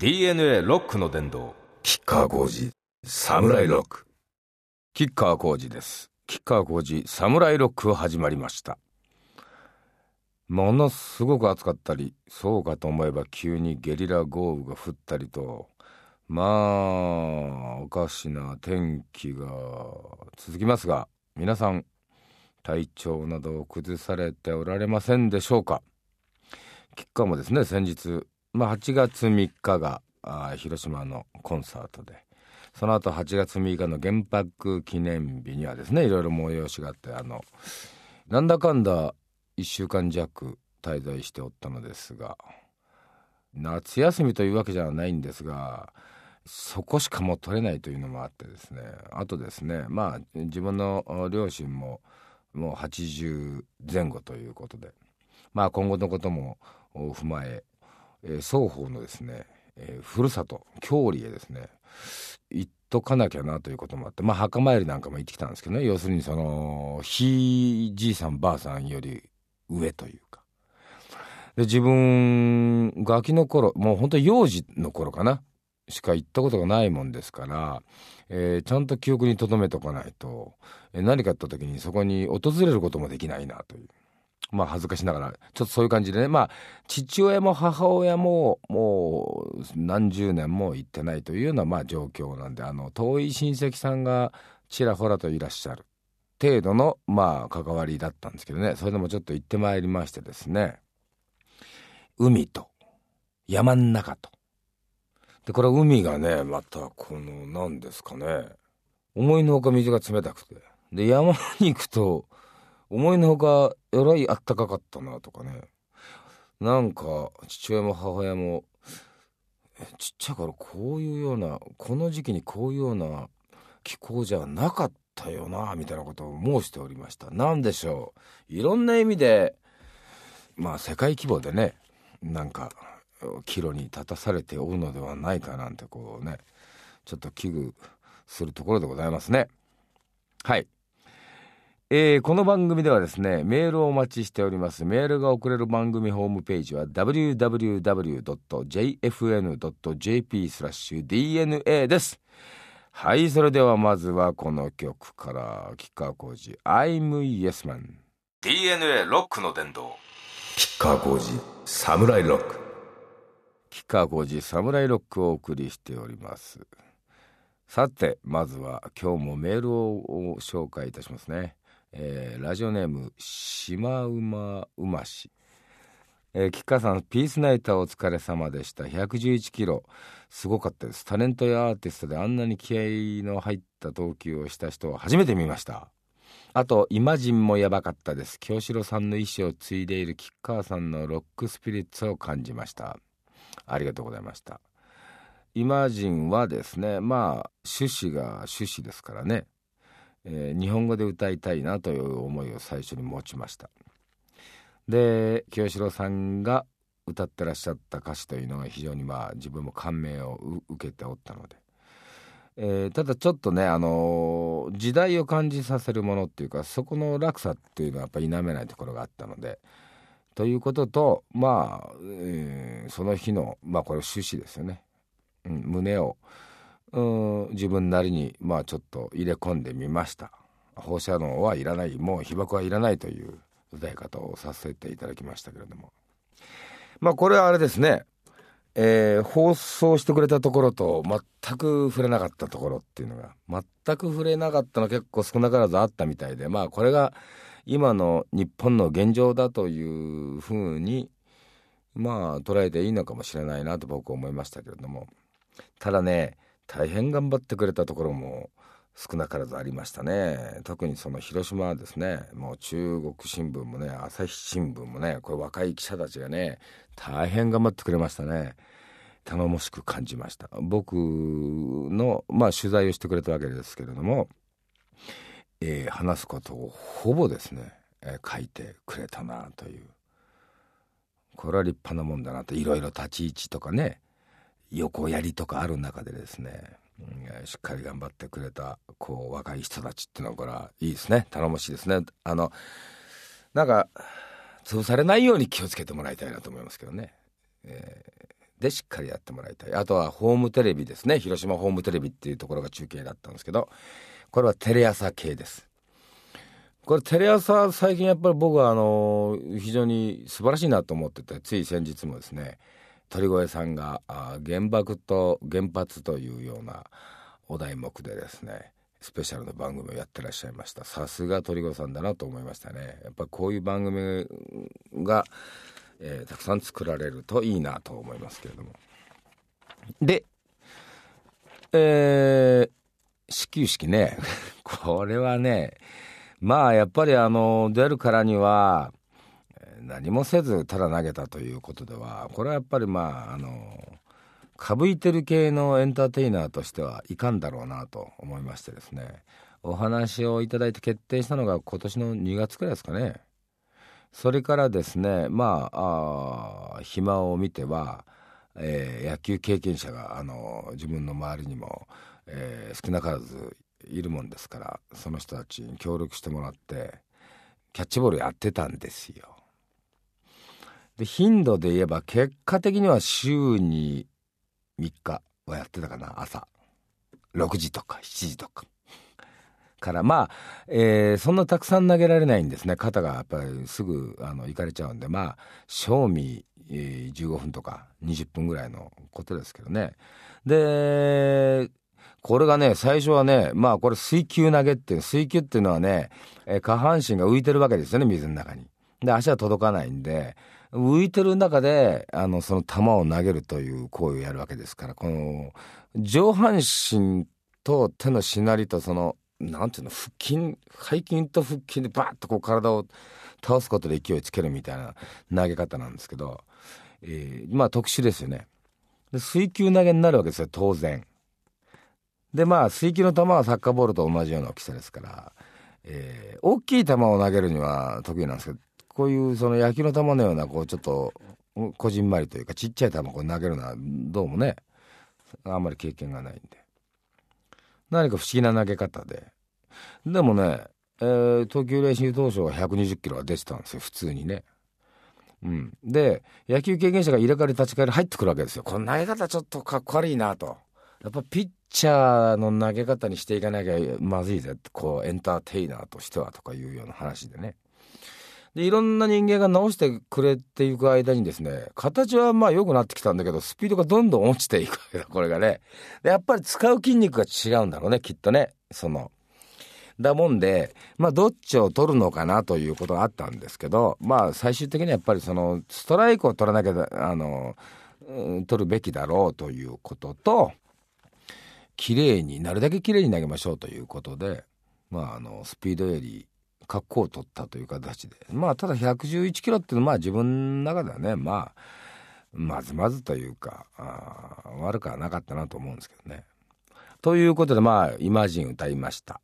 DNA ロックの殿堂キッカー工事サムライロック。キッカー工事です。キッカー工事サムライロック始まりました。ものすごく暑かったりそうかと思えば急にゲリラ豪雨が降ったりとまあおかしな天気が続きますが皆さん体調などを崩されておられませんでしょうか？キッカーもですね先日、まあ、8月3日があ広島のコンサートで。その後8月6日の原爆記念日にはですねいろいろ催しがあってあのなんだかんだ1週間弱滞在しておったのですが夏休みというわけじゃないんですがそこしかもう取れないというのもあってですね。あとですねまあ自分の両親ももう80前後ということでまあ今後のことも踏まええー、双方のですね、えー、ふるさと郷里へですね行っとかなきゃなということもあってまあ墓参りなんかも行ってきたんですけどね要するにそのひいじいさんばあさんより上というかで自分ガキの頃もう本当に幼児の頃かなしか行ったことがないもんですから、えー、ちゃんと記憶に留めとかないと、えー、何かあった時にそこに訪れることもできないなという。まあ恥ずかしながら、ちょっとそういう感じでね、まあ父親も母親ももう何十年も行ってないというようなまあ状況なんで、あの遠い親戚さんがちらほらといらっしゃる程度のまあ関わりだったんですけどね、それでもちょっと行ってまいりましてですね、海と山ん中と。で、これ海がね、またこの何ですかね、思いのほか水が冷たくて。で、山に行くと、思いのほかえらいあったかかったなとかね。なんか父親も母親もちっちゃい頃こういうようなこの時期にこういうような気候じゃなかったよなみたいなことを申しておりました。何でしょう。いろんな意味でまあ世界規模でねなんか岐路に立たされておるのではないかなんてこうねちょっと危惧するところでございますね。はい。えー、この番組ではですねメールをお待ちしております。メールが送れる番組ホームページは www.jfn.jp スラッシュ DNA です。はいそれではまずはこの曲から吉川浩司 I'm Yes Man DNA ロックの殿堂。吉川浩司サムライロック。吉川浩司サムライロックをお送りしております。さてまずは今日もメールを紹介いたしますねえー、ラジオネームシマウマウマシ。えー、吉川さんピースナイターお疲れ様でした。111キロ。すごかったです。タレントやアーティストであんなに気合の入った投球をした人は初めて見ました。あとイマジンもやばかったです。京志郎さんの意思を継いでいる吉川さんのロックスピリッツを感じました。ありがとうございました。イマジンはですねまあ趣旨が趣旨ですからね。えー、日本語で歌いたいなという思いを最初に持ちました。で清志郎さんが歌ってらっしゃった歌詞というのが非常にまあ自分も感銘を受けておったので、えー、ただちょっとね、あのー、時代を感じさせるものっていうかそこの落差っていうのはやっぱ否めないところがあったので。ということとまあ、えー、その日のまあこれ趣旨ですよね、うん、胸をうん自分なりにまあちょっと入れ込んでみました。放射能はいらないもう被爆はいらないという歌い方をさせていただきましたけれども。まあこれはあれですね。えー、放送してくれたところと全く触れなかったところっていうのが全く触れなかったの結構少なからずあったみたいでまあこれが今の日本の現状だというふうにまあ捉えていいのかもしれないなと僕は思いましたけれども。ただね大変頑張ってくれたところも少なからずありましたね。特にその広島はですね。もう中国新聞もね朝日新聞もねこれ若い記者たちがね大変頑張ってくれましたね。頼もしく感じました。僕のまあ取材をしてくれたわけですけれども、えー、話すことをほぼですね、えー、書いてくれたなという。これは立派なもんだなと。いろいろ立ち位置とかね横やりとかある中でですね、うん、しっかり頑張ってくれたこう若い人たちっていうのはこれはいいですね。頼もしいですね。あのなんか潰されないように気をつけてもらいたいなと思いますけどね、えでしっかりやってもらいたい。あとはホームテレビですね。広島ホームテレビっていうところが中継だったんですけどこれはテレ朝系です。これテレ朝最近やっぱり僕はあの非常に素晴らしいなと思っててつい先日もですね鳥越さんが原爆と原発というようなお題目でですねスペシャルの番組をやってらっしゃいました。さすが鳥越さんだなと思いましたね。やっぱこういう番組が、えー、たくさん作られるといいなと思いますけれども。でえー、始球式ね。これはねまあやっぱりあの出るからには何もせずただ投げたということではこれはやっぱりまああのかぶいてる系のエンターテイナーとしてはいかんだろうなと思いましてですねお話をいただいて決定したのが今年の2月くらいですかねそれからですねまああ暇を見ては、えー、野球経験者があの自分の周りにも、えー、少なからずいるもんですからその人たちに協力してもらってキャッチボールやってたんですよ。で頻度で言えば結果的には週に3日はやってたかな朝6時とか7時とか。からまあ、えー、そんなたくさん投げられないんですね肩がやっぱりすぐあの行かれちゃうんでまあ賞味、えー、15分とか20分ぐらいのことですけどねでこれがね、最初はね、まあこれ水球投げっていう、水球っていうのはね、え下半身が浮いてるわけですよね、水の中に。で、足は届かないんで、浮いてる中で、あの、その球を投げるという行為をやるわけですから、この、上半身と手のしなりとその、なんていうの、腹筋、背筋と腹筋でバッとこう体を倒すことで勢いつけるみたいな投げ方なんですけど、えー、まあ特殊ですよね。で水球投げになるわけですよ、当然。でまあ水球の球はサッカーボールと同じような大きさですから、えー、大きい球を投げるには得意なんですけどこういうその野球の球のようなこうちょっとこじんまりというかちっちゃい球をこう投げるのはどうもねあんまり経験がないんで何か不思議な投げ方ででもね、えー、東急レーシング当初は120キロは出てたんですよ普通にね。うん、で野球経験者が入れ替わり立ち替えり入ってくるわけですよ。この投げ方ちょっとかっこ悪いなと。やっぱピッチャーの投げ方にしていかなきゃまずいぜこうエンターテイナーとしてはとかいうような話でねでいろんな人間が直してくれていく間にですね形はまあ良くなってきたんだけどスピードがどんどん落ちていくわけだ これがね。でやっぱり使う筋肉が違うんだろうねきっとね。そのだもんでまあどっちを取るのかなということがあったんですけどまあ最終的にはやっぱりそのストライクを取らなきゃあの取るべきだろうということと綺麗になるだけ綺麗に投げましょうということで、まあ、あのスピードより格好を取ったという形でまあただ111キロっていうのはまあ自分の中ではねまあまずまずというかあ悪くはなかったなと思うんですけどね。ということでまあ「イマジン」歌いました。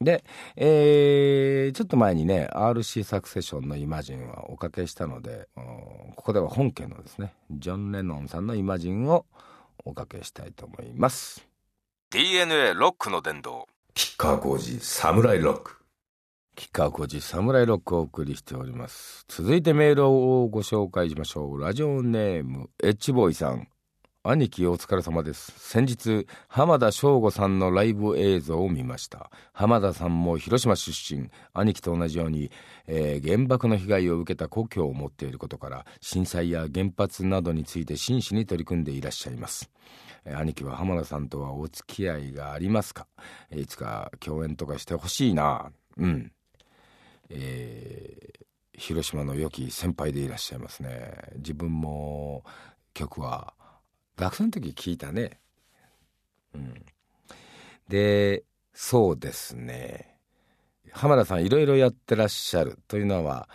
で、えー、ちょっと前にね RC サクセションの「イマジン」はおかけしたのでここでは本家のですねジョン・レノンさんの「イマジン」をおかけしたいと思います。DNA ロックの殿堂吉川浩司サムライロック吉川浩司サムライロックをお送りしております。続いてメールをご紹介しましょう。ラジオネームエッチボーイさん。兄貴お疲れ様です。先日浜田省吾さんのライブ映像を見ました。浜田さんも広島出身。兄貴と同じように、えー、原爆の被害を受けた故郷を持っていることから震災や原発などについて真摯に取り組んでいらっしゃいます。兄貴は浜田さんとはお付き合いがありますか？いつか共演とかしてほしいな。うん。えー、広島の良き先輩でいらっしゃいますね。自分も曲は学生の時聞いたね。うん。でそうですね。浜田さんいろいろやってらっしゃるというのは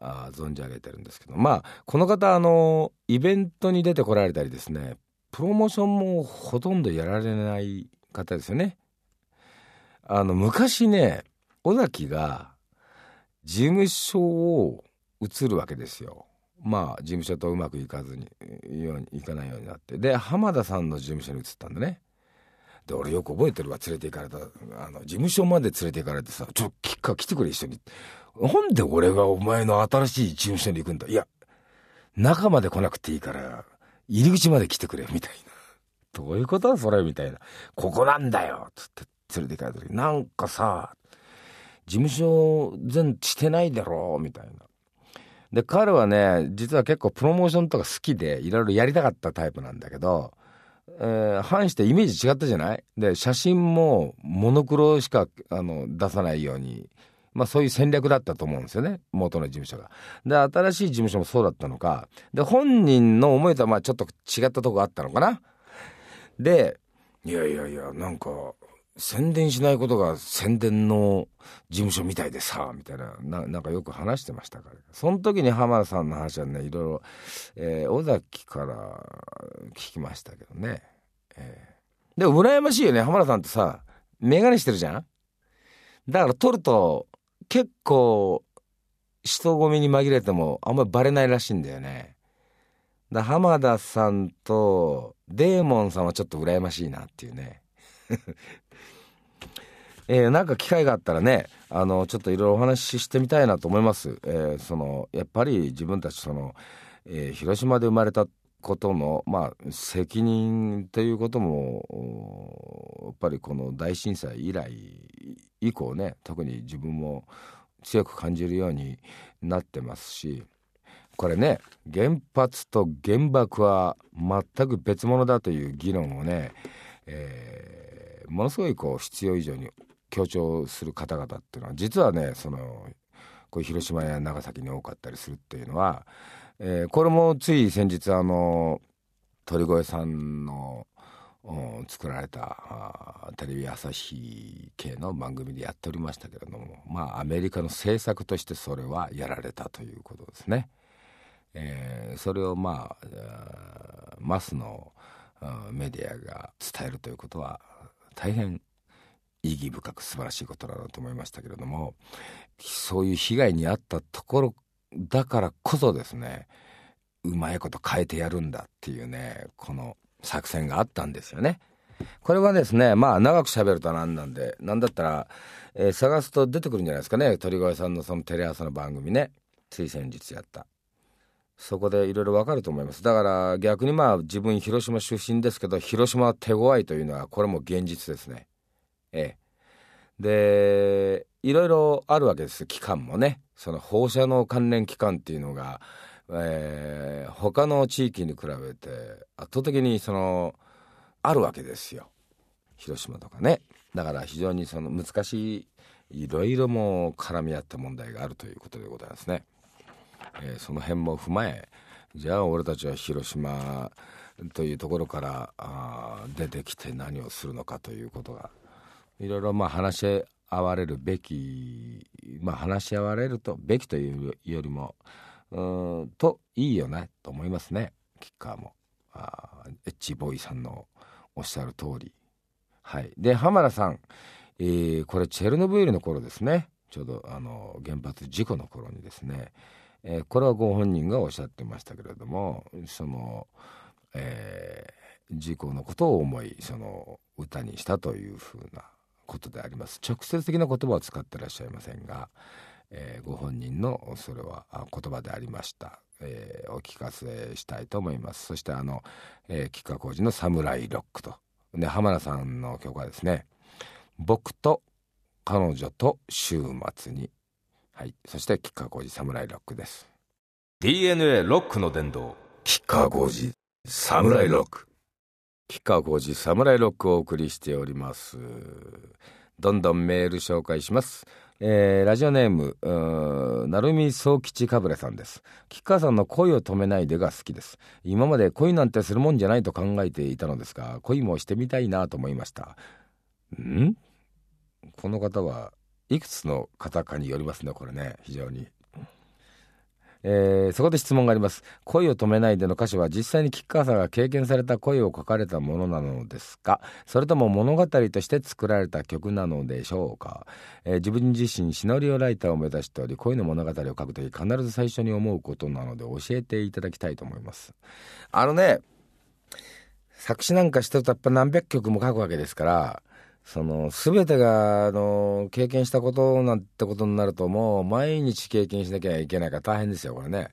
あ存じ上げてるんですけど。まあこの方あのイベントに出てこられたりですねプロモーションもほとんどやられない方ですよね。あの昔ね尾崎が事務所を移るわけですよ。まあ事務所とうまくいかずにようにいかないようになってで浜田さんの事務所に移ったんだね。で俺よく覚えてるわ連れて行かれたあの事務所まで連れて行かれてさ「ちょっとキッカー来てくれ一緒に」なんで俺がお前の新しい事務所に行くんだいや中まで来なくていいから入り口まで来てくれみたいな。どういうことそれみたいな。ここなんだよっつって連れて帰った時、なんかさ、事務所全してないだろうみたいな。で、彼はね、実は結構プロモーションとか好きで、いろいろやりたかったタイプなんだけど、えー、反してイメージ違ったじゃない？で、写真もモノクロしかあの出さないように、まあそういう戦略だったと思うんですよね。元の事務所が。で、新しい事務所もそうだったのか。で、本人の思いとはまあちょっと違ったとこがあったのかな？で、いやいやいや、なんか、宣伝しないことが宣伝の事務所みたいでさ、みたいな、ななんかよく話してましたから。その時に浜田さんの話はね、いろいろ、えー、尾崎から聞きましたけどね。えー、でも羨ましいよね、浜田さんってさ、メガネしてるじゃん？だから撮ると、結構、人混みに紛れてもあんまりバレないらしいんだよね。だ浜田さんとデーモンさんはちょっと羨ましいなっていうね。えー、なんか機会があったらねあのちょっといろいろお話ししてみたいなと思います。えー、そのやっぱり自分たちその、えー、広島で生まれたことの、まあ、責任ということもやっぱりこの大震災以来以降ね特に自分も強く感じるようになってますしこれね原発と原爆は全く別物だという議論をね、えー、ものすごいこう必要以上に強調する方々っていうのは実はねそのこう広島や長崎に多かったりするっていうのは、えー、これもつい先日あの鳥越さんの作られたテレビ朝日系の番組でやっておりましたけれどもまあアメリカの政策としてそれはやられたということですね。えー、それをまあマスのメディアが伝えるということは大変意義深く素晴らしいことだなと思いましたけれどもそういう被害に遭ったところだからこそですねうまいこと変えてやるんだっていうねこの作戦があったんですよね。これはですねまあ長く喋ると何なんで何だったら、えー、探すと出てくるんじゃないですかね鳥越さんのそのテレ朝の番組ねつい先日やったそこでいろいろわかると思います。だから逆にまあ自分広島出身ですけど広島は手強いというのはこれも現実ですね。ええ。でいろいろあるわけです。期間もね。その放射能関連機関っていうのが、えー、他の地域に比べて圧倒的にそのあるわけですよ。広島とかね。だから非常にその難しいいろいろも絡み合った問題があるということでございますね。えー、その辺も踏まえじゃあ俺たちは広島というところからあ出てきて何をするのかということがいろいろまあ話し合われるべきまあ話し合われるとべきというよりもうんといいよねと思いますね。キッカーも。あエッジボーイさんのおっしゃる通り。はい。で浜田さん、えー、これチェルノブイリの頃ですね。ちょうどあの原発事故の頃にですね。えー、これはご本人がおっしゃってましたけれどもその、えー、事故のことを思いその歌にしたというふうなことであります。直接的な言葉を使ってらっしゃいませんが、えー、ご本人のそれは言葉でありました、えー、お聞かせしたいと思います。そしてあの、えー、吉川晃司の「サムライロックと」で浜田さんの曲はですね「僕と彼女と週末に」はい。そして、吉川浩司サムライロックです。DNA ロックの殿堂。吉川浩司サムライロック。吉川浩司サムライロックをお送りしております。どんどんメール紹介します。えー、ラジオネーム、成海総吉かぶれさんです。吉川さんの恋を止めないでが好きです。今まで恋なんてするもんじゃないと考えていたのですが、恋もしてみたいなと思いました。ん？この方はいくつの方かによりますねこれね。非常に。えー、そこで質問があります。恋を止めないでの歌詞は実際に吉川さんが経験された恋を書かれたものなのですか？それとも物語として作られた曲なのでしょうか、えー、自分自身シナリオライターを目指しており恋の物語を書くとき必ず最初に思うことなので教えていただきたいと思います。あのね作詞なんかしてるとやっぱ何百曲も書くわけですからその全てがあの経験したことなんてことになるともう毎日経験しなきゃいけないから大変ですよこれね。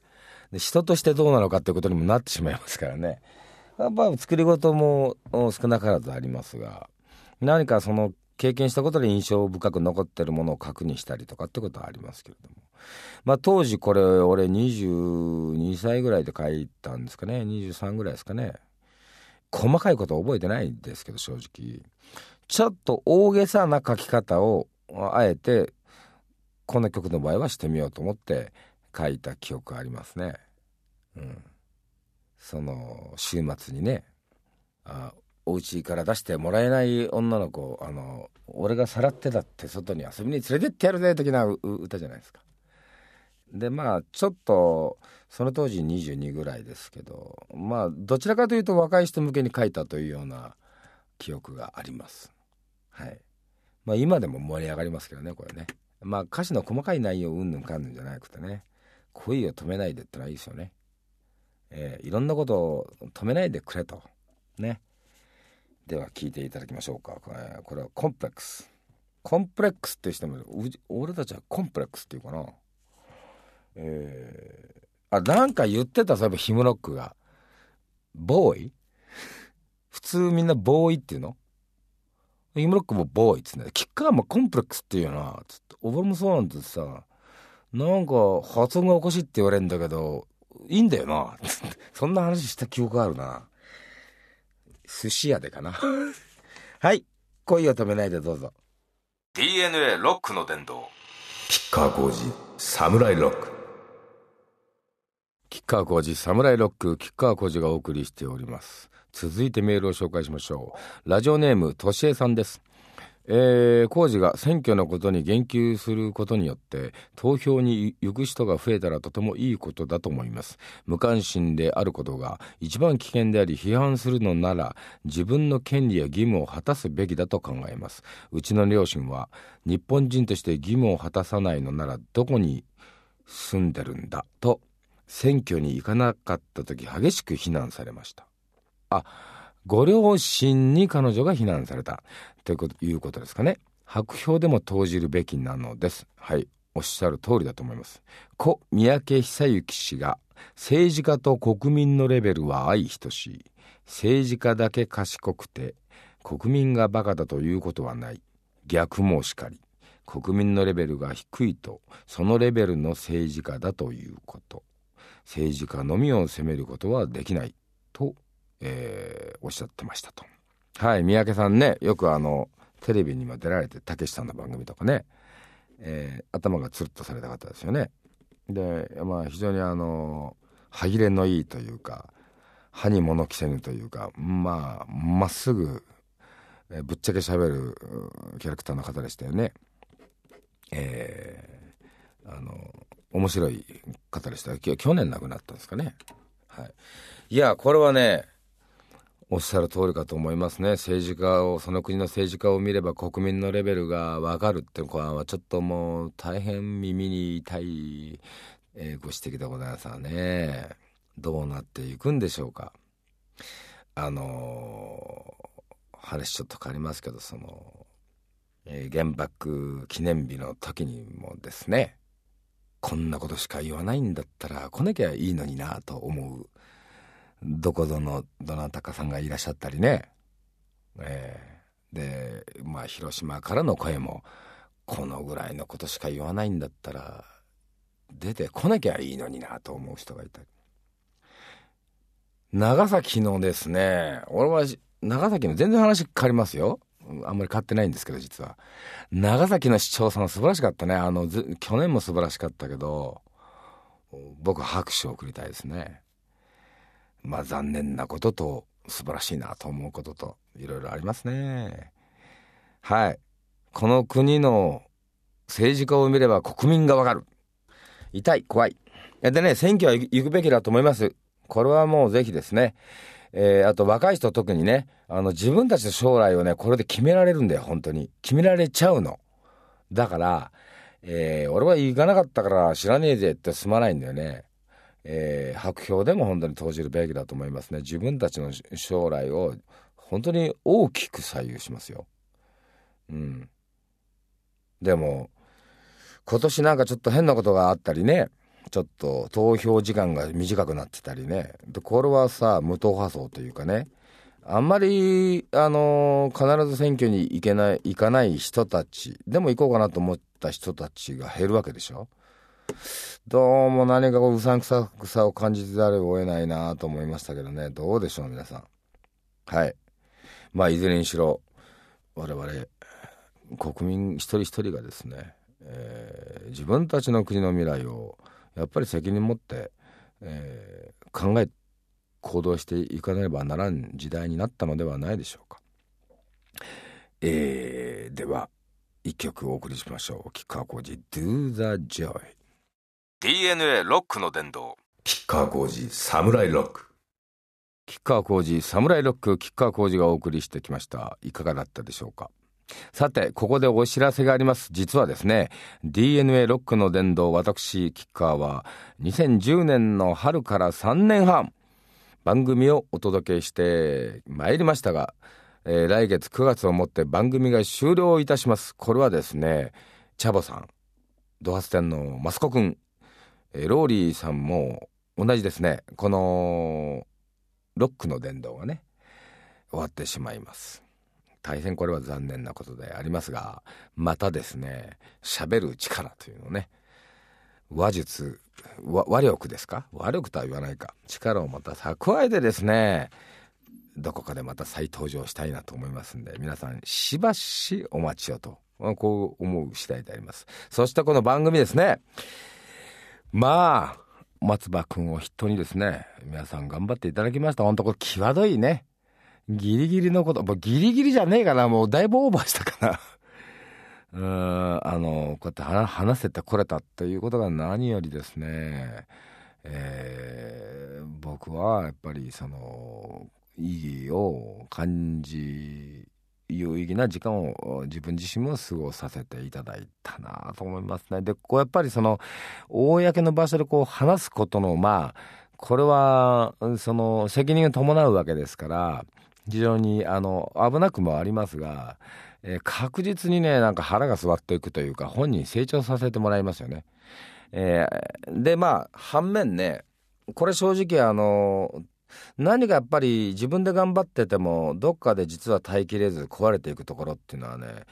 で人としてどうなのかっていうことにもなってしまいますからね。やっぱ作り事も少なからずありますが何かその経験したことで印象深く残ってるものを確認したりとかってことはありますけれども。まあ当時これ俺22歳ぐらいで書いたんですかね。23ぐらいですかね。細かいこと覚えてないんですけど正直。ちょっと大げさな書き方をあえてこの曲の場合はしてみようと思って書いた記憶ありますね。うん、その週末にねあお家から出してもらえない女の子あの俺がさらってだって外に遊びに連れてってやるぜ的な歌じゃないですか。でまあちょっとその当時22ぐらいですけどまあどちらかというと若い人向けに書いたというような記憶があります。はいまあ、今でも盛り上がりますけどねこれね。まあ歌詞の細かい内容うんぬんかんぬんじゃなくてね恋を止めないでってのはいいですよね。えー、いろんなことを止めないでくれと。ね。では聞いていただきましょうか。これこれはコンプレックス。コンプレックスって人も俺たちはコンプレックスっていうかな。えー、あ、なんか言ってた、そういえばヒムロックが。ボーイ？普通みんなボーイっていうの？ヒムロックもボーイっつってキッカーもコンプレックスっていうよな。つって。俺もそうなんてさ、なんか発音がおかしいって言われるんだけど、いいんだよな。そんな話した記憶があるな。寿司屋でかな。はい。恋を止めないでどうぞ。DNA ロックの殿堂。吉川浩司、サムライロック。吉川浩司、サムライロック、吉川浩司がお送りしております。続いてメールを紹介しましょう。ラジオネーム、としえさんです。えー、工事が選挙のことに言及することによって投票に行く人が増えたらとてもいいことだと思います無関心であることが一番危険であり批判するのなら自分の権利や義務を果たすべきだと考えますうちの両親は日本人として義務を果たさないのならどこに住んでるんだと選挙に行かなかった時激しく非難されましたあご両親に彼女が非難された。ということですかね。白票でも投じるべきなのです。はい。おっしゃる通りだと思います。故三宅久之氏が政治家と国民のレベルは相等しい。政治家だけ賢くて国民がバカだということはない。逆もしかり。国民のレベルが低いとそのレベルの政治家だということ。政治家のみを責めることはできない。とえー、おっしゃってましたと。はい、三宅さんね、よくあの、テレビにも出られて、たけしさんの番組とかね、えー、頭がつるっとされた方ですよね。で、まあ非常にあの、歯切れのいいというか、歯に物着せぬというか、まあ、まっすぐ、えー、ぶっちゃけ喋るキャラクターの方でしたよね。えー、あの、面白い方でした。去年亡くなったんですかね。はい。いや、これはね、おっしゃる通りかと思いますね。政治家をその国の政治家を見れば国民のレベルが分かるってこれはちょっともう大変耳に痛い、え、ご指摘でございますがね。どうなっていくんでしょうか。あの、話ちょっと変わりますけどその、えー、原爆記念日の時にもですねこんなことしか言わないんだったら来なきゃいいのになと思うどこぞのどなたかさんがいらっしゃったりね、えー、でまあ広島からの声もこのぐらいのことしか言わないんだったら出てこなきゃいいのになと思う人がいたり。長崎のですね俺は長崎の全然話変わりますよ。あんまり変わってないんですけど実は。長崎の市長さん素晴らしかったね。あの去年も素晴らしかったけど僕拍手を送りたいですね。まあ残念なことと素晴らしいなと思うことといろいろありますね。はい。この国の政治家を見れば国民がわかる。痛い、怖い。でね、選挙は行くべきだと思います。これはもうぜひですね。えー、あと若い人特にね、あの自分たちの将来をね、これで決められるんだよ、本当に。決められちゃうの。だから、えー、俺は行かなかったから知らねえぜってすまないんだよね。えー、白票でも本当に投じるべきだと思いますね。自分たちの将来を本当に大きく左右しますよ。うん、でも今年なんかちょっと変なことがあったりね。ちょっと投票時間が短くなってたりね。でこれはさ無党派層というかね。あんまり、あのー、必ず選挙に行けない、行かない人たち、でも行こうかなと思った人たちが減るわけでしょ。どうも何かこううさんくさくさを感じてざるを得ないなと思いましたけどね。どうでしょう、皆さん。はい。まあ、いずれにしろ、我々、国民一人一人がですね、えー、自分たちの国の未来を、やっぱり責任持って、えー、考え行動していかねばならん時代になったのではないでしょうか。えー、では一曲お送りしましょう。吉川浩司 Do the Joy DNA ロックの殿堂吉川浩司サムライロック吉川浩司サムライロック吉川浩司がお送りしてきましたいかがだったでしょうかさて、ここでお知らせがあります。実はですね、DNA ロックの殿堂、私、吉川は、2010年の春から3年半、番組をお届けしてまいりましたが、えー、来月9月をもって番組が終了いたします。これはですね、チャボさん、ドハス店のマスコ君、ローリーさんも同じですね。このロックの殿堂がね、終わってしまいます。大変これは残念なことでありますが、またですね、喋る力というのね、話術和力ですか？和力とは言わないか力をまた蓄えてですねどこかでまた再登場したいなと思いますんで皆さんしばしお待ちをとこう思う次第でありますそしてこの番組ですねまあ松葉君を筆頭にですね皆さん頑張っていただきました。本当これ際どいね。ギリギリのこともうギリギリじゃねえかな。もうだいぶオーバーしたかな。うん、あの、こうやって話せてこれたっていうことが何よりですね、えー、僕はやっぱりその、意義を感じ、有意義な時間を自分自身も過ごさせていただいたなと思いますね。で、こうやっぱりその、公の場所でこう話すことの、まあ、これは、その、責任が伴うわけですから、非常に、あの、危なくもありますが、えー、確実にね、なんか腹が据わっていくというか、本人成長させてもらいますよね。えー、で、まあ、反面ね、これ正直あの、何かやっぱり自分で頑張ってても、どっかで実は耐えきれず壊れていくところっていうのはね、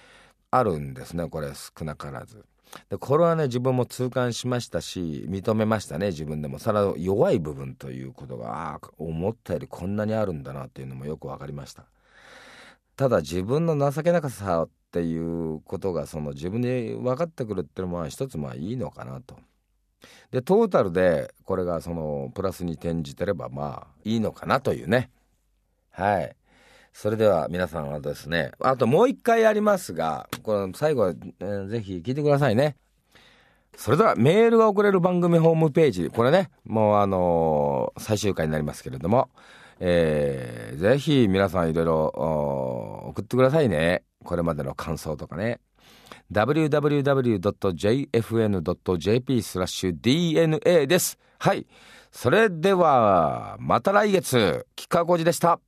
あるんですね、これ少なからず。でこれはね自分も痛感しましたし認めましたね自分でもそれは弱い部分ということがあ思ったよりこんなにあるんだなっていうのもよく分かりましたただ自分の情けなさっていうことがその自分で分かってくるっていうのは一つまあいいのかなと。でトータルでこれがそのプラスに転じてればまあいいのかなというねはいそれでは皆さんはですねあともう一回やりますがこれ最後は、えー、ぜひ聞いてくださいねそれではメールが送れる番組ホームページこれねもうあのー、最終回になりますけれどもえー、ぜひ皆さんいろいろ送ってくださいね。これまでの感想とかね。www.jfn.jp スラッシュ DNA です。はい。それでは、また来月、吉川浩司でした。